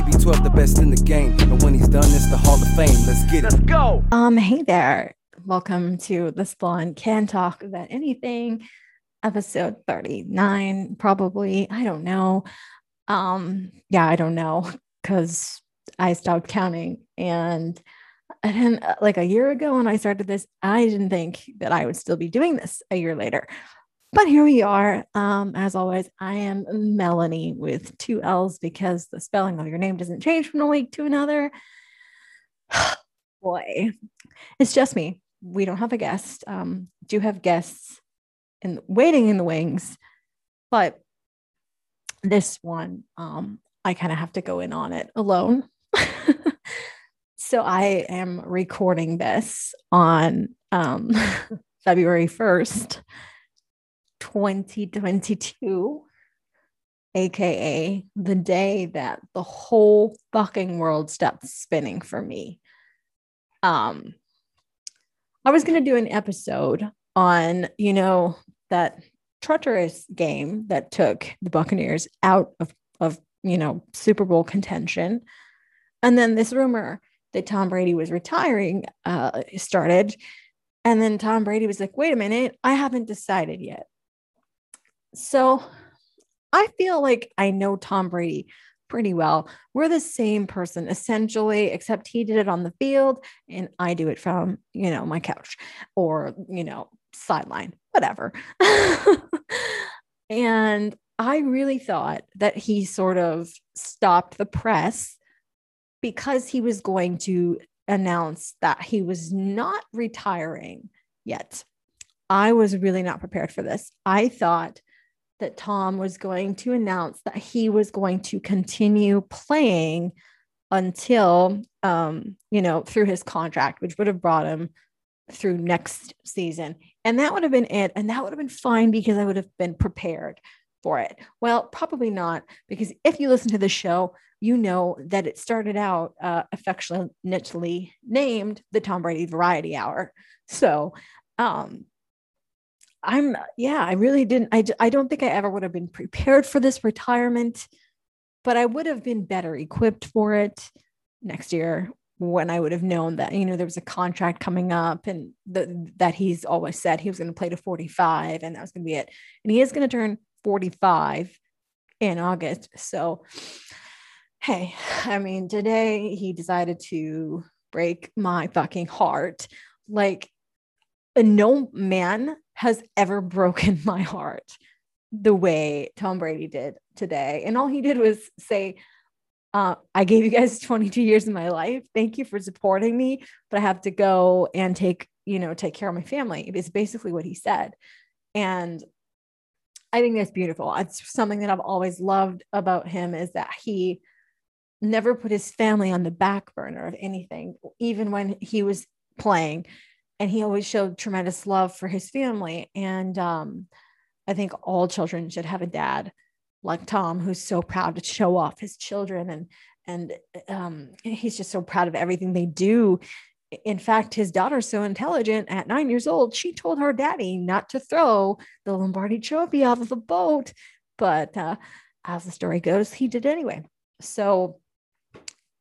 TB12, the best in the game. And when he's done, it's the Hall of Fame. Let's get it. Let's go. Um, hey there. Welcome to the Spawn Can Talk About Anything, episode 39, probably. I don't know. Um, yeah, I don't know because I stopped counting. And I didn't like a year ago when I started this, I didn't think that I would still be doing this a year later. But here we are. Um, as always, I am Mellanie with two L's because the spelling of your name doesn't change from a week to another. Boy, it's just me. We don't have a guest. Um, do have guests in waiting in the wings, but this one, um, I kind of have to go in on it alone. so I am recording this on um, February 1st 2022, aka the day that the whole fucking world stopped spinning for me. Um, I was going to do an episode on, you know, that treacherous game that took the Buccaneers out of, of you know, Super Bowl contention. And then this rumor that Tom Brady was retiring uh, started. And then Tom Brady was like, wait a minute, I haven't decided yet. So I feel like I know Tom Brady pretty well. We're the same person essentially, except he did it on the field and I do it from, you know, my couch or, you know, sideline, whatever. and I really thought that he sort of stopped the press because he was going to announce that he was not retiring yet. I was really not prepared for this. I thought that Tom was going to announce that he was going to continue playing until, um, you know, through his contract, which would have brought him through next season. And that would have been it. And that would have been fine because I would have been prepared for it. Well, probably not, because if you listen to the show, you know that it started out uh, affectionately named the Tom Brady Variety Hour. So, um, I'm, yeah, I really didn't. I, I don't think I ever would have been prepared for this retirement, but I would have been better equipped for it next year when I would have known that, you know, there was a contract coming up and the, that he's always said he was going to play to 45 and that was going to be it. And he is going to turn 45 in August. So, hey, I mean, today he decided to break my fucking heart. Like, no man has ever broken my heart the way Tom Brady did today. And all he did was say, uh, I gave you guys 22 years of my life. Thank you for supporting me, but I have to go and take, you know, take care of my family. Is basically what he said. And I think that's beautiful. It's something that I've always loved about him is that he never put his family on the back burner of anything, even when he was playing and he always showed tremendous love for his family. And um, i think all children should have a dad like tom who's so proud to show off his children and and um, he's just so proud of everything they do. In fact his daughter's so intelligent. At nine years old she told her daddy not to throw the lombardi trophy off of the boat. But uh, as the story goes he did anyway. So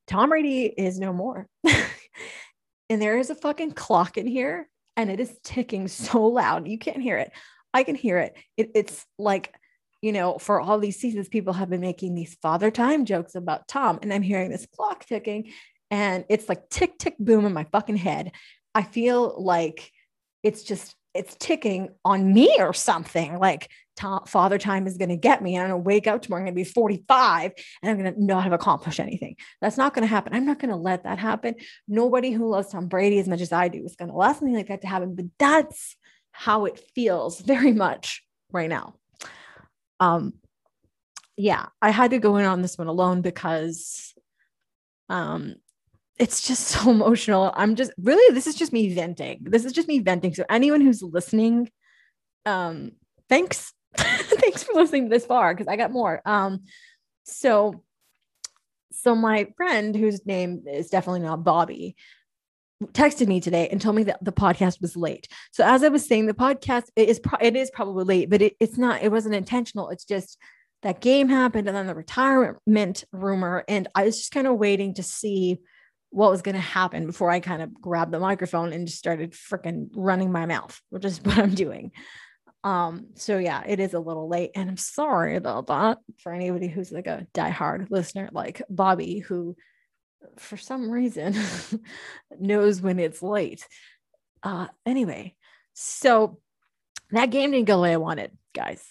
tom brady is no more and there is a fucking clock in here and it is ticking so loud. You can't hear it. I can hear it. it it's like, you know, for all these seasons, people have been making these father time jokes about Tom, and I'm hearing this clock ticking, and it's like tick, tick, boom in my fucking head. I feel like it's just it's ticking on me or something like father time is going to get me. I'm going to wake up tomorrow. I'm going to be 45 and I'm going to not have accomplished anything. That's not going to happen. I'm not going to let that happen. Nobody who loves Tom Brady as much as I do is going to allow something like that to happen. But that's how it feels very much right now. Um, yeah, I had to go in on this one alone because um, it's just so emotional. I'm just really, this is just me venting. This is just me venting. So anyone who's listening, um, thanks. thanks for listening this far because I got more. Um, so so my friend whose name is definitely not Bobby texted me today and told me that the podcast was late. So as I was saying, the podcast it is pro- it is probably late, but it, it's not. It wasn't intentional. It's just that game happened and then the retirement rumor. And I was just kind of waiting to see what was going to happen before I kind of grabbed the microphone and just started freaking running my mouth, which is what I'm doing. Um, so yeah, it is a little late, and I'm sorry about that for anybody who's like a diehard listener like Bobby, who for some reason knows when it's late. Uh anyway, so that game didn't go the way I wanted, guys.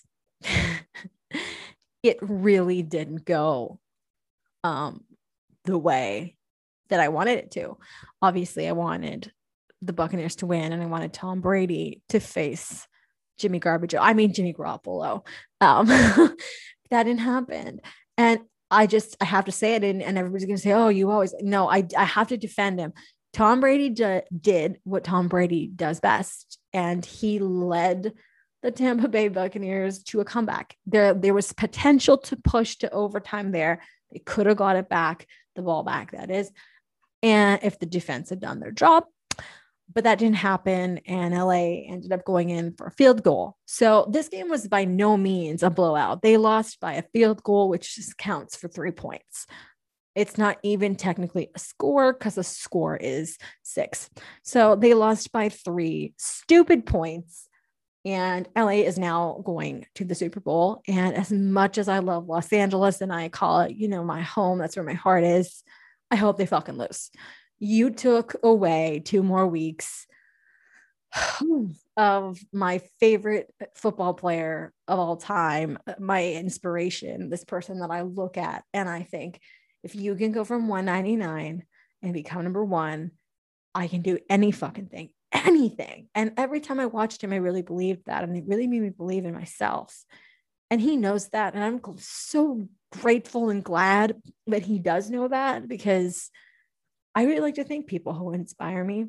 it really didn't go um the way that I wanted it to. Obviously, I wanted the Buccaneers to win and I wanted Tom Brady to face Jimmy Garbage. I mean Jimmy Garoppolo. Um, that didn't happen. And I just I have to say it and, and everybody's gonna say, oh, you always no, I I have to defend him. Tom Brady d- did what Tom Brady does best, and he led the Tampa Bay Buccaneers to a comeback. There, there was potential to push to overtime there. They could have got it back, the ball back, that is. And if the defense had done their job, but that didn't happen. And LA ended up going in for a field goal. So this game was by no means a blowout. They lost by a field goal, which just counts for three points. It's not even technically a score because a score is six. So they lost by three stupid points. And LA is now going to the Super Bowl. And as much as I love Los Angeles and I call it, you know, my home, that's where my heart is, I hope they fucking lose you took away two more weeks of my favorite football player of all time, my inspiration, this person that I look at and I think if you can go from 199 and become number one, I can do any fucking thing, anything. And every time I watched him, I really believed that. And it really made me believe in myself. And he knows that. And I'm so grateful and glad that he does know that because I really like to thank people who inspire me.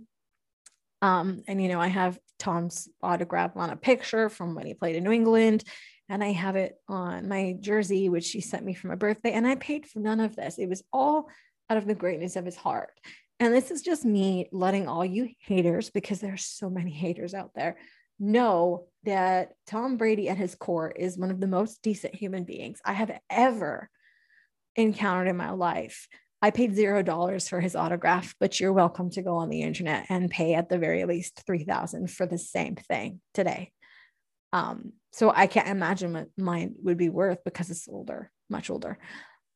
Um, and you know, I have Tom's autograph on a picture from when he played in New England, and I have it on my jersey, which he sent me for my birthday. And I paid for none of this. It was all out of the greatness of his heart. And this is just me letting all you haters, because there's so many haters out there, know that Tom Brady at his core is one of the most decent human beings I have ever encountered in my life. I paid zero dollars for his autograph, but you're welcome to go on the internet and pay at the very least three thousand for the same thing today. Um, so I can't imagine what mine would be worth because it's older, much older.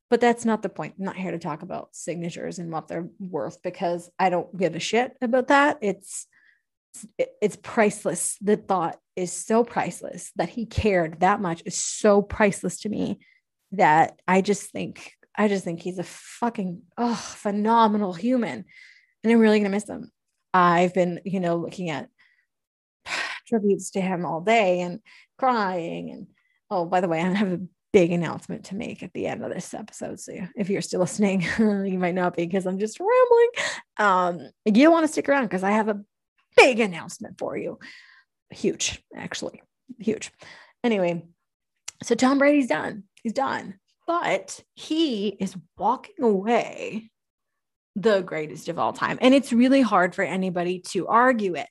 But that's not the point. I'm not here to talk about signatures and what they're worth because I don't give a shit about that. It's it's priceless. The thought is so priceless that he cared that much is so priceless to me that I just think I just think he's a fucking oh phenomenal human. And I'm really gonna miss him. I've been, you know, looking at tributes to him all day and crying. And oh, by the way, I have a big announcement to make at the end of this episode. So if you're still listening, you might not be because I'm just rambling. Um, you want to stick around because I have a big announcement for you. Huge, actually, huge. Anyway, so Tom Brady's done. He's done but he is walking away the greatest of all time. And it's really hard for anybody to argue it.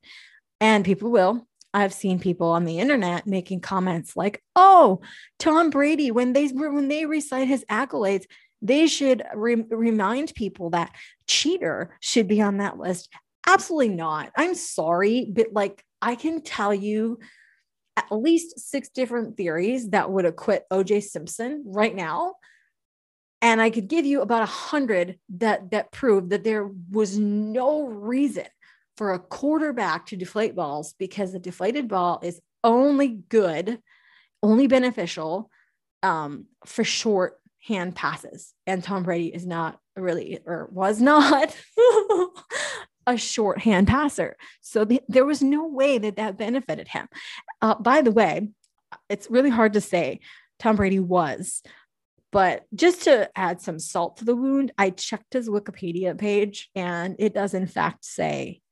And people will. I've seen people on the internet making comments like, "Oh, Tom Brady when they when they recite his accolades, they should re- remind people that cheater should be on that list." Absolutely not. I'm sorry, but like I can tell you at least six different theories that would acquit OJ Simpson right now. And I could give you about a hundred that that prove that there was no reason for a quarterback to deflate balls because the deflated ball is only good, only beneficial um, for short hand passes. And Tom Brady is not really, or was not a shorthand passer. So the, there was no way that that benefited him. Uh, by the way, it's really hard to say Tom Brady was, but just to add some salt to the wound, I checked his Wikipedia page and it does, in fact, say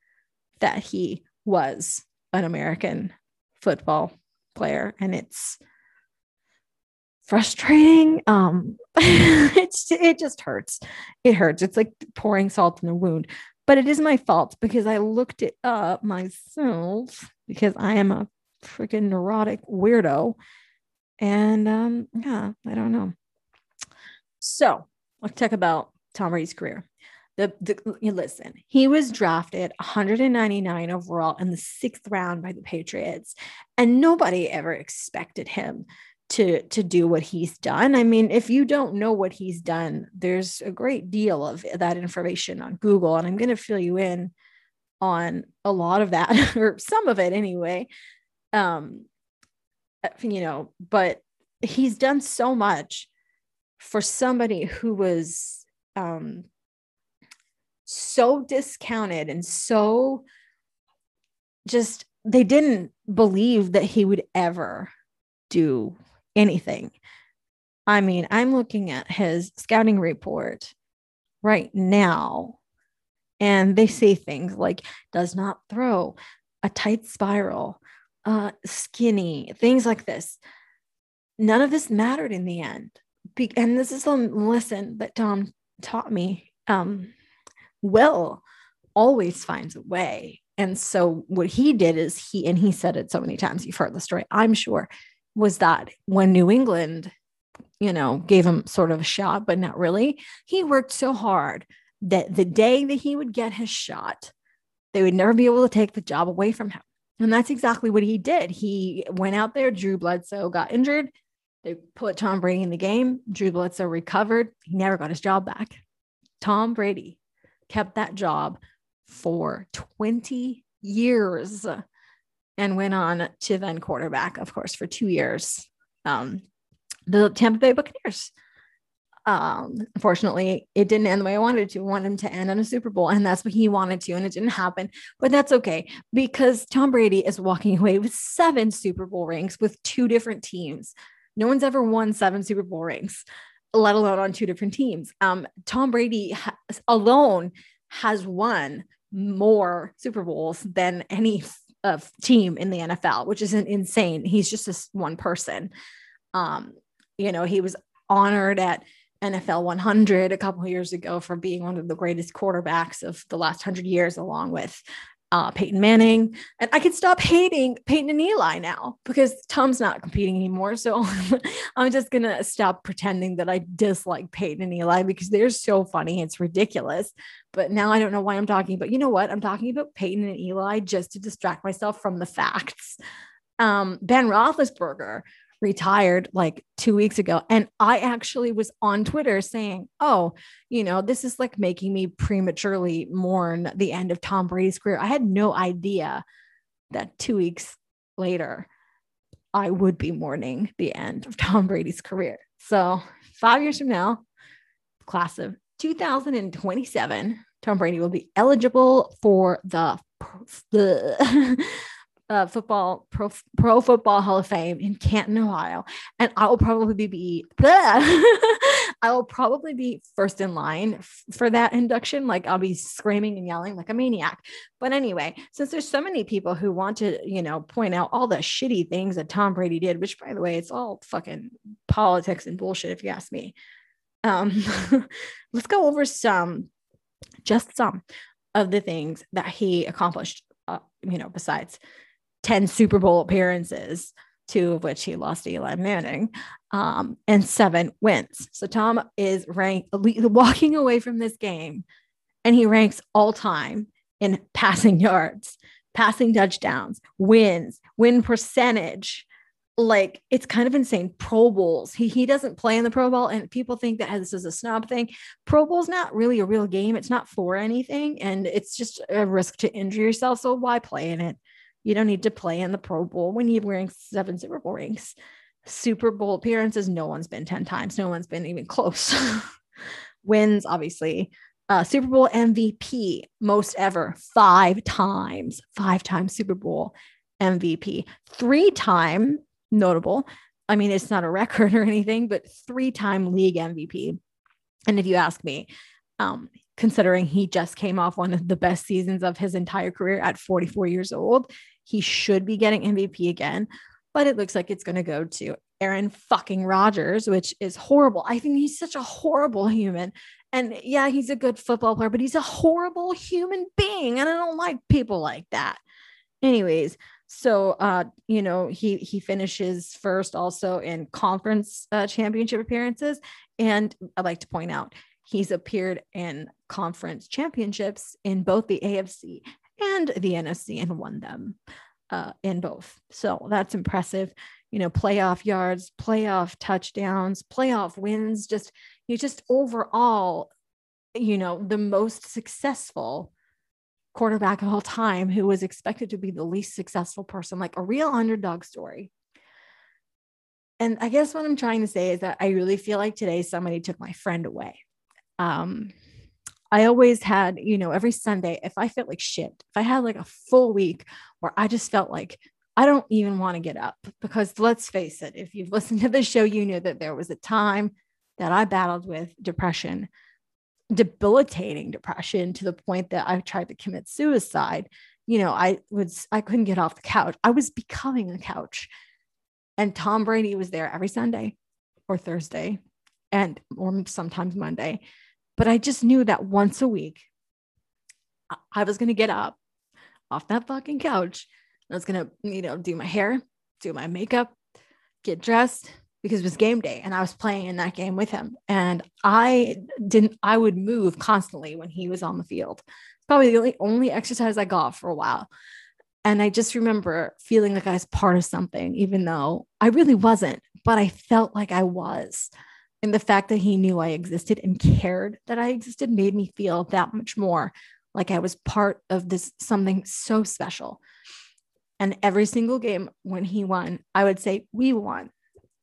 that he was an American football player. And it's frustrating. Um, it's it just hurts. It hurts. It's like pouring salt in the wound but it is my fault because I looked it up myself because I am a freaking neurotic weirdo. And um, yeah, I don't know. So let's talk about Tom Brady's career. The, the listen, he was drafted 199 overall in the sixth round by the Patriots, and nobody ever expected him to to do what he's done. I mean, if you don't know what he's done, there's a great deal of that information on Google, and I'm going to fill you in on a lot of that or some of it anyway. Um, you know, but he's done so much for somebody who was um so discounted and so just they didn't believe that he would ever do anything. I mean, I'm looking at his scouting report right now, and they say things like does not throw, a tight spiral, uh, skinny, things like this. None of this mattered in the end. Be- and this is a lesson that Tom taught me. Um, Will always finds a way. And so what he did is he, and he said it so many times, you've heard the story, I'm sure, was that when New England, you know, gave him sort of a shot, but not really, he worked so hard that the day that he would get his shot, they would never be able to take the job away from him. And that's exactly what he did. He went out there, Drew Bledsoe got injured. They put Tom Brady in the game. Drew Bledsoe recovered. He never got his job back. Tom Brady kept that job for 20 years and went on to then quarterback, of course, for two years. Um, the Tampa Bay Buccaneers. Um, unfortunately, it didn't end the way I wanted to. I wanted him to end on a Super Bowl, and that's what he wanted to, and it didn't happen. But that's okay because Tom Brady is walking away with seven Super Bowl rings with two different teams. No one's ever won seven Super Bowl rings, let alone on two different teams. Um, Tom Brady alone has won more Super Bowls than any uh, team in the NFL, which is insane. He's just this one person. Um, you know, he was honored at NFL 100 a couple years ago for being one of the greatest quarterbacks of the last hundred years, along with uh, Peyton Manning. And I can stop hating Peyton and Eli now because Tom's not competing anymore. So I'm just to stop pretending that I dislike Peyton and Eli because they're so funny. It's ridiculous. But now I don't know why I'm talking. But you know what? I'm talking about Peyton and Eli just to distract myself from the facts. Um, ben Roethlisberger retired like two weeks ago. And I actually was on Twitter saying, oh, you know, this is like making me prematurely mourn the end of Tom Brady's career. I had no idea that two weeks later, I would be mourning the end of Tom Brady's career. So, five years from now, class of 2027, Tom Brady will be eligible for the, the uh, football pro pro football hall of fame in canton ohio and i will probably be i will probably be first in line f- for that induction. Like i'll be screaming and yelling like a maniac. But anyway since there's so many people who want to you know point out all the shitty things that tom brady did which by the way it's all fucking politics and bullshit if you ask me um let's go over some just some of the things that he accomplished uh, you know besides 10 Super Bowl appearances, two of which he lost to Eli Manning, um, and seven wins. So Tom is ranked walking away from this game, and he ranks all time in passing yards, passing touchdowns, wins, win percentage. Like it's kind of insane. Pro Bowls. He he doesn't play in the Pro Bowl, and people think that this is a snob thing. Pro Bowl's not really a real game. It's not for anything, and it's just a risk to injure yourself. So why play in it? You don't need to play in the Pro Bowl when you're wearing seven Super Bowl rings. Super Bowl appearances, no one's been 10 times. No one's been even close. Wins, obviously. Uh, Super Bowl MVP, most ever, five times, five times Super Bowl MVP, three time notable. I mean, it's not a record or anything, but three time league MVP. And if you ask me, um, considering he just came off one of the best seasons of his entire career at 44 years old. He should be getting MVP again, but it looks like it's going to go to Aaron fucking Rodgers, which is horrible. I think he's such a horrible human. And yeah, he's a good football player, but he's a horrible human being. And I don't like people like that. Anyways, So, uh, you know, he he finishes first also in conference uh, championship appearances, and I'd like to point out he's appeared in conference championships in both the AFC and the NFC and won them uh, in both. So that's impressive. You know, playoff yards, playoff touchdowns, playoff wins. Just you just overall, you know, the most successful quarterback of all time who was expected to be the least successful person, like a real underdog story. And I guess what I'm trying to say is that I really feel like today somebody took my friend away. Um, I always had, you know, every Sunday, if I felt like shit, if I had like a full week where I just felt like I don't even want to get up, because let's face it, if you've listened to the show, you know that there was a time that I battled with depression debilitating depression to the point that I tried to commit suicide. You know, I was I couldn't get off the couch. I was becoming a couch. And Tom Brady was there every Sunday or Thursday and or sometimes Monday. But I just knew that once a week I was going to get up off that fucking couch. I was going to, you know, do my hair, do my makeup, get dressed, because it was game day and I was playing in that game with him. And I didn't, I would move constantly when he was on the field. Probably the only, only exercise I got for a while. And I just remember feeling like I was part of something, even though I really wasn't, but I felt like I was. And the fact that he knew I existed and cared that I existed made me feel that much more like I was part of this something so special. And every single game when he won, I would say, We won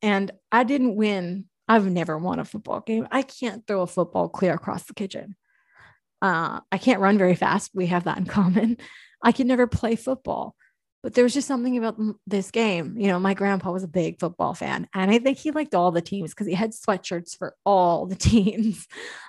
and I didn't win. I've never won a football game. I can't throw a football clear across the kitchen. Uh, I can't run very fast. We have that in common. I could never play football. But there was just something about this game. You know, my grandpa was a big football fan, and I think he liked all the teams because he had sweatshirts for all the teams.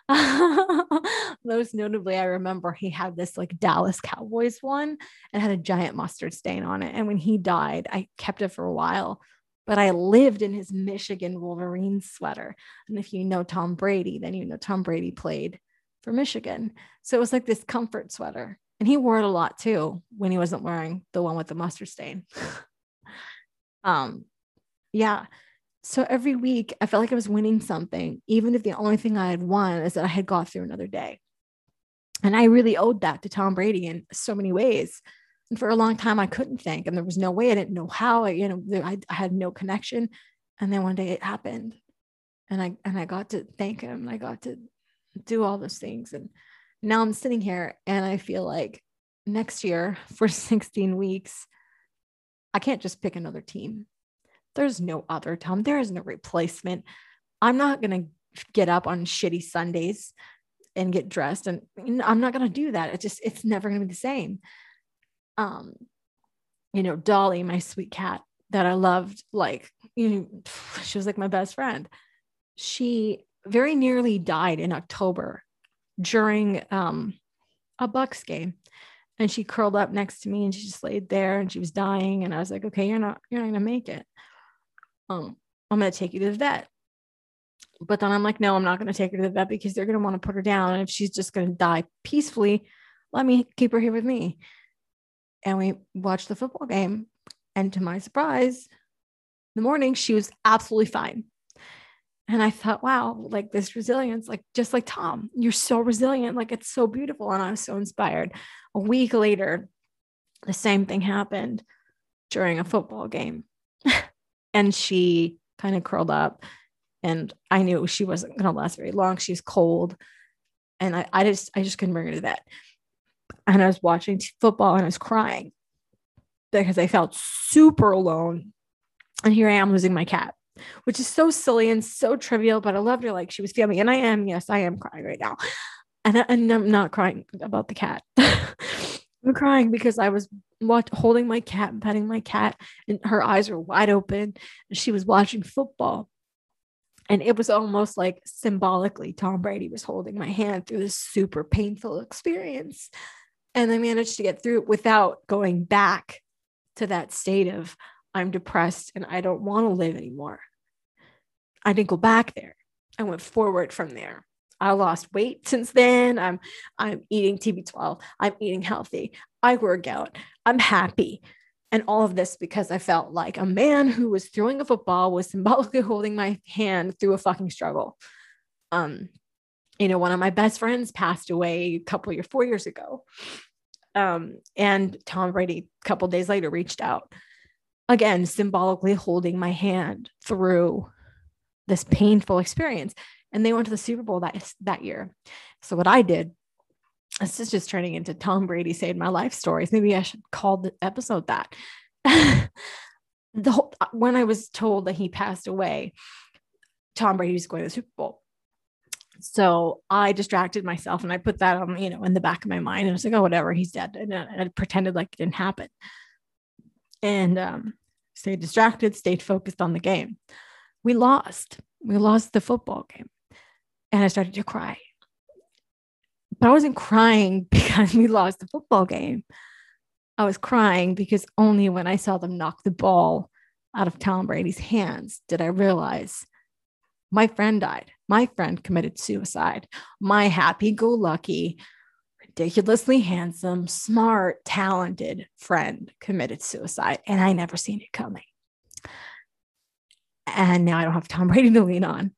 Most notably, I remember he had this like Dallas Cowboys one and had a giant mustard stain on it. And when he died, I kept it for a while but I lived in his Michigan Wolverine sweater. And if you know Tom Brady, then you know Tom Brady played for Michigan. So it was like this comfort sweater. And he wore it a lot too when he wasn't wearing the one with the mustard stain. um, yeah. So every week I felt like I was winning something, even if the only thing I had won is that I had got through another day. And I really owed that to Tom Brady in so many ways. And for a long time, I couldn't think, and there was no way. I didn't know how. I, you know, I, I had no connection. And then one day it happened, and I and I got to thank him. I got to do all those things, and now I'm sitting here, and I feel like next year for 16 weeks, I can't just pick another team. There's no other Tom. There is no replacement. I'm not gonna get up on shitty Sundays and get dressed, and I'm not gonna do that. It just it's never gonna be the same um, you know, Dolly, my sweet cat that I loved, like, you know, she was like my best friend. She very nearly died in October during um, a Bucs game. And she curled up next to me and she just laid there and she was dying. And I was like, okay, you're not, you're not gonna make it. Um, I'm gonna take you to the vet. But then I'm like, no, I'm not gonna take her to the vet because they're gonna want to put her down. And if she's just gonna die peacefully, let me keep her here with me and we watched the football game. And to my surprise, the morning, she was absolutely fine. And I thought, wow, like this resilience, like just like Tom, you're so resilient. Like it's so beautiful. And I was so inspired. A week later, the same thing happened during a football game. and she kind of curled up. And I knew she wasn't going to last very long. She's cold. And I, I just, I just couldn't bring her to that and I was watching football and I was crying because I felt super alone. And here I am losing my cat, which is so silly and so trivial, but I loved her like she was feeling. And I am, yes, I am crying right now. And, I, and I'm not crying about the cat. I'm crying because I was watch, holding my cat and petting my cat, and her eyes were wide open, and she was watching football. And it was almost like symbolically, Tom Brady was holding my hand through this super painful experience. And I managed to get through it without going back to that state of I'm depressed and I don't want to live anymore. I didn't go back there. I went forward from there. I lost weight since then. I'm I'm eating TB12. I'm eating healthy. I work out. I'm happy. And all of this because I felt like a man who was throwing a football was symbolically holding my hand through a fucking struggle. Um, you know, one of my best friends passed away a couple years, four years ago. Um, and Tom Brady, a couple days later, reached out again, symbolically holding my hand through this painful experience. And they went to the Super Bowl that, that year. So what I did, this is just turning into Tom Brady saved my life stories. Maybe I should call the episode that. the whole, when I was told that he passed away, Tom Brady was going to the Super Bowl. So I distracted myself and I put that on, you know, in the back of my mind. And I was like, oh, whatever, he's dead. And I pretended like it didn't happen. And um, stayed distracted, stayed focused on the game. We lost. We lost the football game. And I started to cry. But I wasn't crying because we lost the football game. I was crying because only when I saw them knock the ball out of Tom Brady's hands did I realize my friend died. My friend committed suicide. My happy go lucky, ridiculously handsome, smart, talented friend committed suicide. And I never seen it coming. And now I don't have Tom Brady to lean on.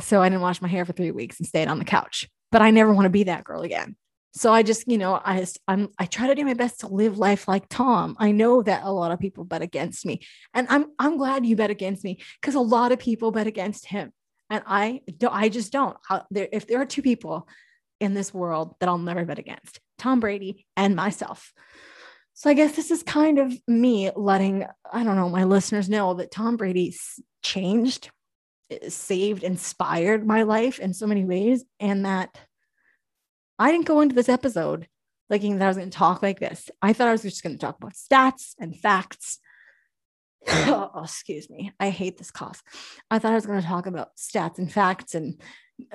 So I didn't wash my hair for three weeks and stayed on the couch. But I never want to be that girl again. So I just, you know, I just, I'm, I try to do my best to live life like Tom. I know that a lot of people bet against me, and I'm, I'm glad you bet against me because a lot of people bet against him, and I don't, I just don't. I, there, if there are two people in this world that I'll never bet against, Tom Brady and myself. So I guess this is kind of me letting, I don't know, my listeners know that Tom Brady changed, eh, saved, inspired my life in so many ways, and that I didn't go into this episode thinking that I was going to talk like this. I thought I was just going to talk about stats and facts. oh, excuse me. I hate this cough. I thought I was going to talk about stats and facts and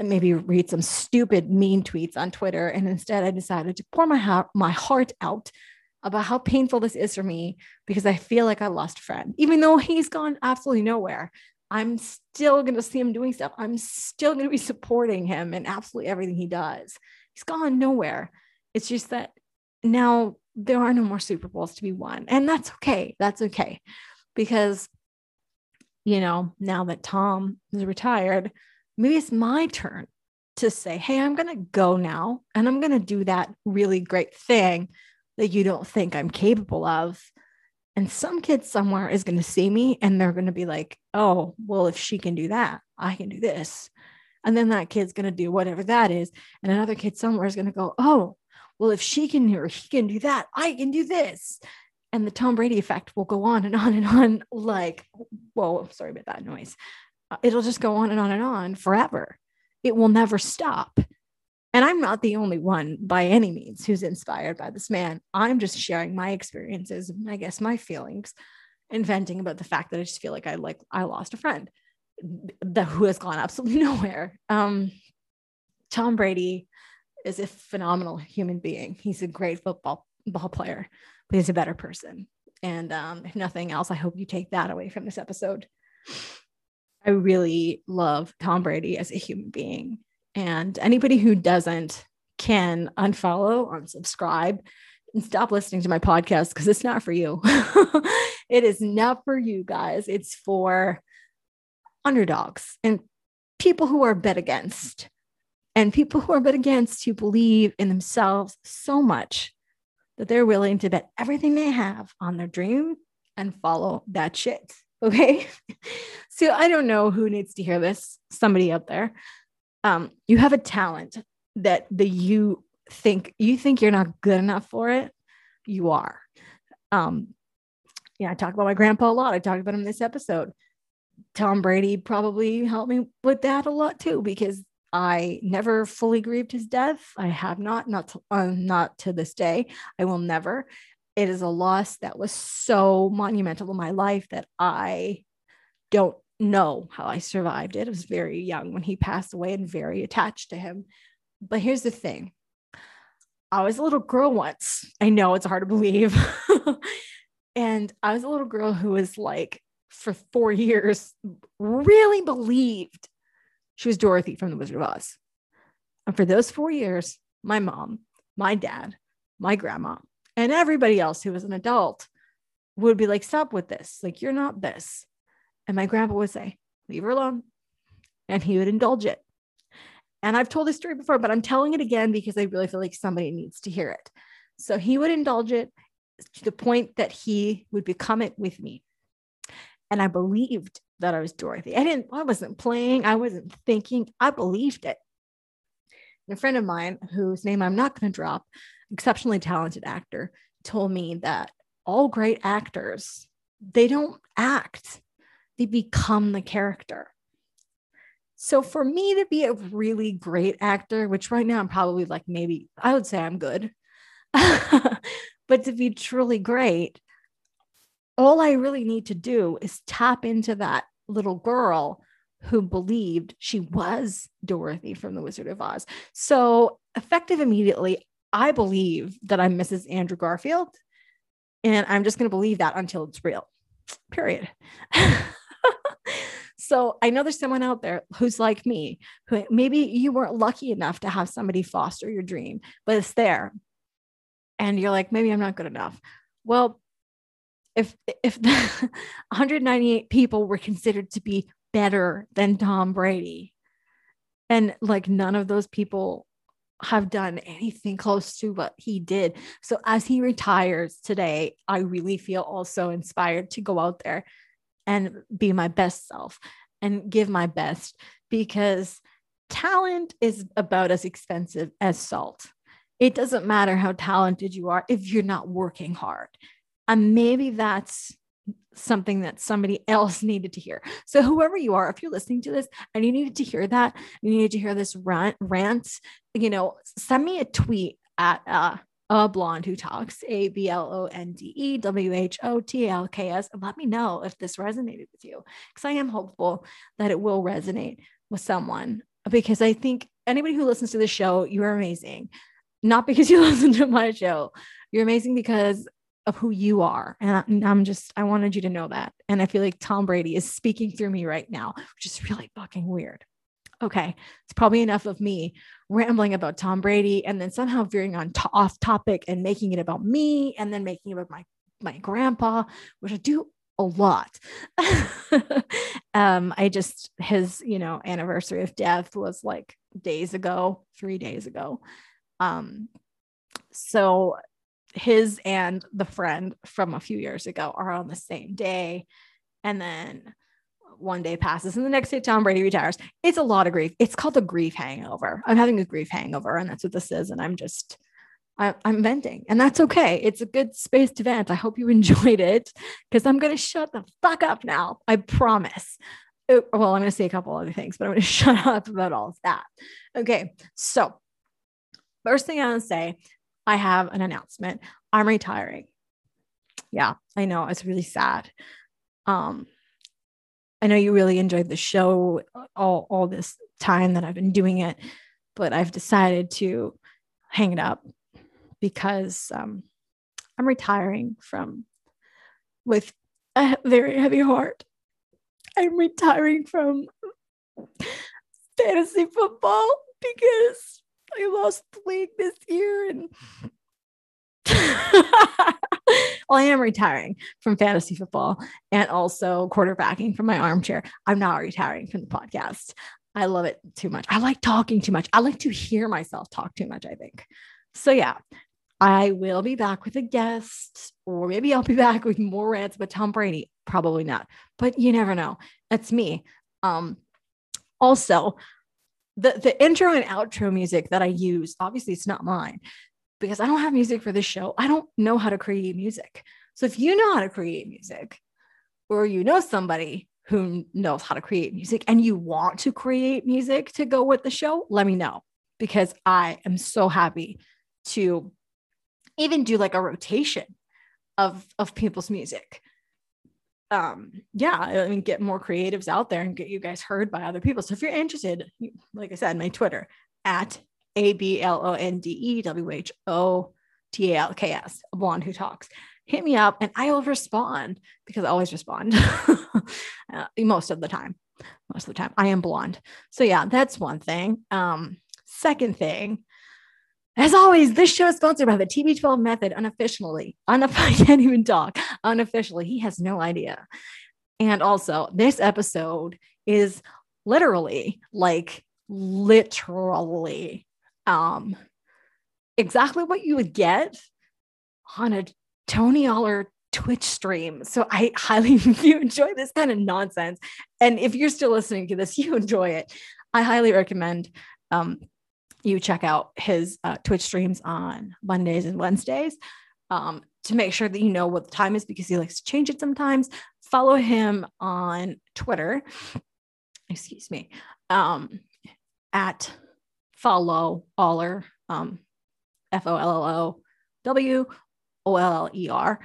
maybe read some stupid mean tweets on Twitter. And instead, I decided to pour my, ha- my heart out about how painful this is for me because I feel like I lost a friend, even though he's gone absolutely nowhere. I'm still going to see him doing stuff. I'm still going to be supporting him in absolutely everything he does he's gone nowhere. It's just that now there are no more Super Bowls to be won. And that's okay. That's okay. Because, you know, now that Tom is retired, maybe it's my turn to say, hey, I'm going to go now and I'm going to do that really great thing that you don't think I'm capable of. And some kid somewhere is going to see me and they're going to be like, oh, well, if she can do that, I can do this. And then that kid's going to do whatever that is. And another kid somewhere is going to go, oh, well, if she can or he can do that, I can do this. And the Tom Brady effect will go on and on and on. Like, whoa, sorry about that noise. Uh, it'll just go on and on and on forever. It will never stop. And I'm not the only one by any means who's inspired by this man. I'm just sharing my experiences, I guess my feelings, and venting about the fact that I just feel like I like I lost a friend the who has gone absolutely nowhere. Um, Tom Brady is a phenomenal human being. He's a great football ball player, but he's a better person. And um, if nothing else, I hope you take that away from this episode. I really love Tom Brady as a human being. And anybody who doesn't can unfollow, unsubscribe, and stop listening to my podcast because it's not for you. it is not for you guys. It's for underdogs and people who are bet against and people who are bet against who believe in themselves so much that they're willing to bet everything they have on their dream and follow that shit. Okay. so I don't know who needs to hear this, somebody out there. Um, you have a talent that the you think you think you're not good enough for it. You are. Um, yeah, I talk about my grandpa a lot. I talked about him this episode. Tom Brady probably helped me with that a lot too, because I never fully grieved his death. I have not, not to, uh, not to this day. I will never. It is a loss that was so monumental in my life that I don't know how I survived it. I was very young when he passed away and very attached to him. But here's the thing I was a little girl once. I know it's hard to believe. and I was a little girl who was like for four years really believed she was Dorothy from The Wizard of Oz. And for those four years, my mom, my dad, my grandma, and everybody else who was an adult would be like, stop with this. Like, you're not this. And my grandpa would say, leave her alone. And he would indulge it. And I've told this story before, but I'm telling it again because I really feel like somebody needs to hear it. So he would indulge it to the point that he would become it with me. And I believed that I was Dorothy. I didn't, I wasn't playing, I wasn't thinking, I believed it. And a friend of mine, whose name I'm not going to drop, exceptionally talented actor, told me that all great actors, they don't act, they become the character. So for me to be a really great actor, which right now I'm probably like maybe I would say I'm good, but to be truly great, all I really need to do is tap into that little girl who believed she was Dorothy from The Wizard of Oz. So, effective immediately, I believe that I'm Mrs. Andrew Garfield. And I'm just going to believe that until it's real, period. So I know there's someone out there who's like me, who maybe you weren't lucky enough to have somebody foster your dream, but it's there. And you're like, maybe I'm not good enough. Well, if if the 198 people were considered to be better than Tom Brady, and like none of those people have done anything close to what he did. So as he retires today, I really feel also inspired to go out there and be my best self and give my best because talent is about as expensive as salt. It doesn't matter how talented you are if you're not working hard. And maybe that's something that somebody else needed to hear. So, whoever you are, if you're listening to this and you needed to hear that, you needed to hear this rant, rant you know, send me a tweet at uh, a blonde who talks, A B L O N D E W H O T L K S. Let me know if this resonated with you, because I am hopeful that it will resonate with someone. Because I think anybody who listens to the show, you are amazing. Not because you listen to my show, you're amazing because of who you are. And I'm just, I wanted you to know that. And I feel like Tom Brady is speaking through me right now, which is really fucking weird okay, it's probably enough of me rambling about Tom Brady and then somehow veering on to- off topic and making it about me and then making it about my my grandpa, which I do a lot. um, I just his, you know, anniversary of death was like days ago, three days ago. Um, so his and the friend from a few years ago are on the same day. And then one day passes and the next day Tom Brady retires. It's a lot of grief. It's called the grief hangover. I'm having a grief hangover, and that's what this is. And I'm just, I, am venting, and that's okay. It's a good space to vent. I hope you enjoyed it because I'm going to shut the fuck up now. I promise. It, uh, well, I'm going to say a couple other things, but I'm going to shut up about all of that. Okay. So, first thing I want to say, I have an announcement. I'm retiring. Yeah, I know. It's really sad. Um, I know you really enjoyed the show all, all this time that I've been doing it, but I've decided to hang it up because um, I'm retiring from with a very heavy heart. I'm retiring from fantasy football because I lost the league this year and well, I am retiring from fantasy football and also quarterbacking from my armchair. I'm not retiring from the podcast. I love it too much. I like talking too much. I like to hear myself talk too much, I think. So, yeah, I will be back with a guest, or maybe I'll be back with more rants about Tom Brady. Probably not, but you never know. That's me. Um, also, the the intro and outro music that I use, obviously, it's not mine because I don't have music for this show. I don't know how to create music. So if you know how to create music, or you know somebody who knows how to create music and you want to create music to go with the show, let me know because I am so happy to even do like a rotation of of people's music. Um, yeah, I mean, get more creatives out there and get you guys heard by other people. So if you're interested, like I said, my Twitter at a B L O N D E W H O T A L K S, a blonde who talks. Hit me up and I will respond because I always respond uh, most of the time. Most of the time, I am blonde. So, yeah, that's one thing. Um, second thing, as always, this show is sponsored by the TB12 method unofficially. Unof- I can't even talk. unofficially. He has no idea. And also, this episode is literally like literally um exactly what you would get on a Tony Aller Twitch stream. So I highly, if you enjoy this kind of nonsense, and if you're still listening to this, you enjoy it, I highly recommend um, you check out his uh, Twitch streams on Mondays and Wednesdays um, to make sure that you know what the time is because he likes to change it sometimes. Follow him on Twitter. Excuse me. Um, at follow Oller, um, F O L L O W O L L E R.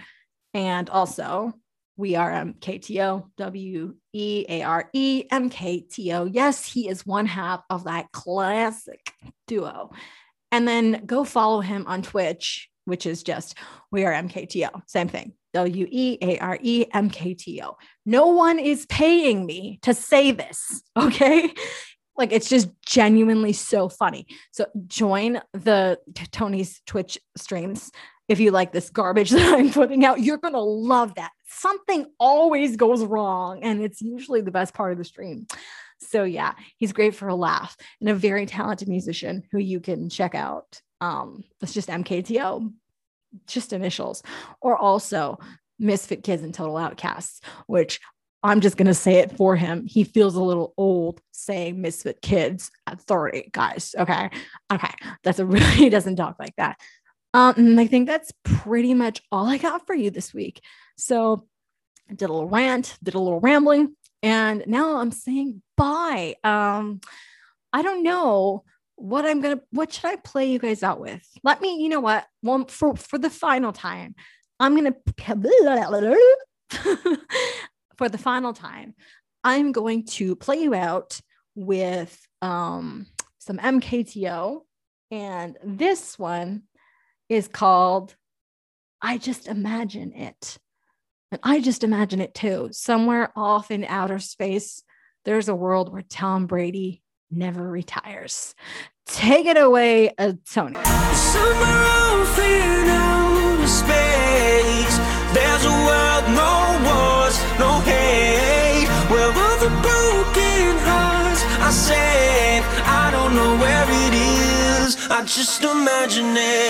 And also, we are MKTO, W E A R E M K T O. Yes, he is one half of that classic duo. And then go follow him on Twitch, which is just We Are MKTO. Same thing. W E A R E M K T O. No one is paying me to say this. Okay. Like it's just genuinely so funny. So join the Tony's Twitch streams if you like this garbage that I'm putting out, you're going to love that. Something always goes wrong, and it's usually the best part of the stream. So, yeah, he's great for a laugh and a very talented musician who you can check out. Um, it's just MKTO, just initials, or also Misfit Kids and Total Outcasts, which I'm just going to say it for him. He feels a little old saying Misfit Kids at 30, guys. Okay. Okay. That's a really, he doesn't talk like that. Um, I think that's pretty much all I got for you this week. So I did a little rant, did a little rambling, and now I'm saying bye. Um, I don't know what I'm gonna what should I play you guys out with? Let me, you know what? Well, for for the final time, I'm gonna for the final time, I'm going to play you out with um some MKTO. And this one is called I Just Imagine It. And I just imagine it too. Somewhere off in outer space, there's a world where Tom Brady never retires. Take it away, uh, Tony. Somewhere off in outer space, there's a world, just imagine it.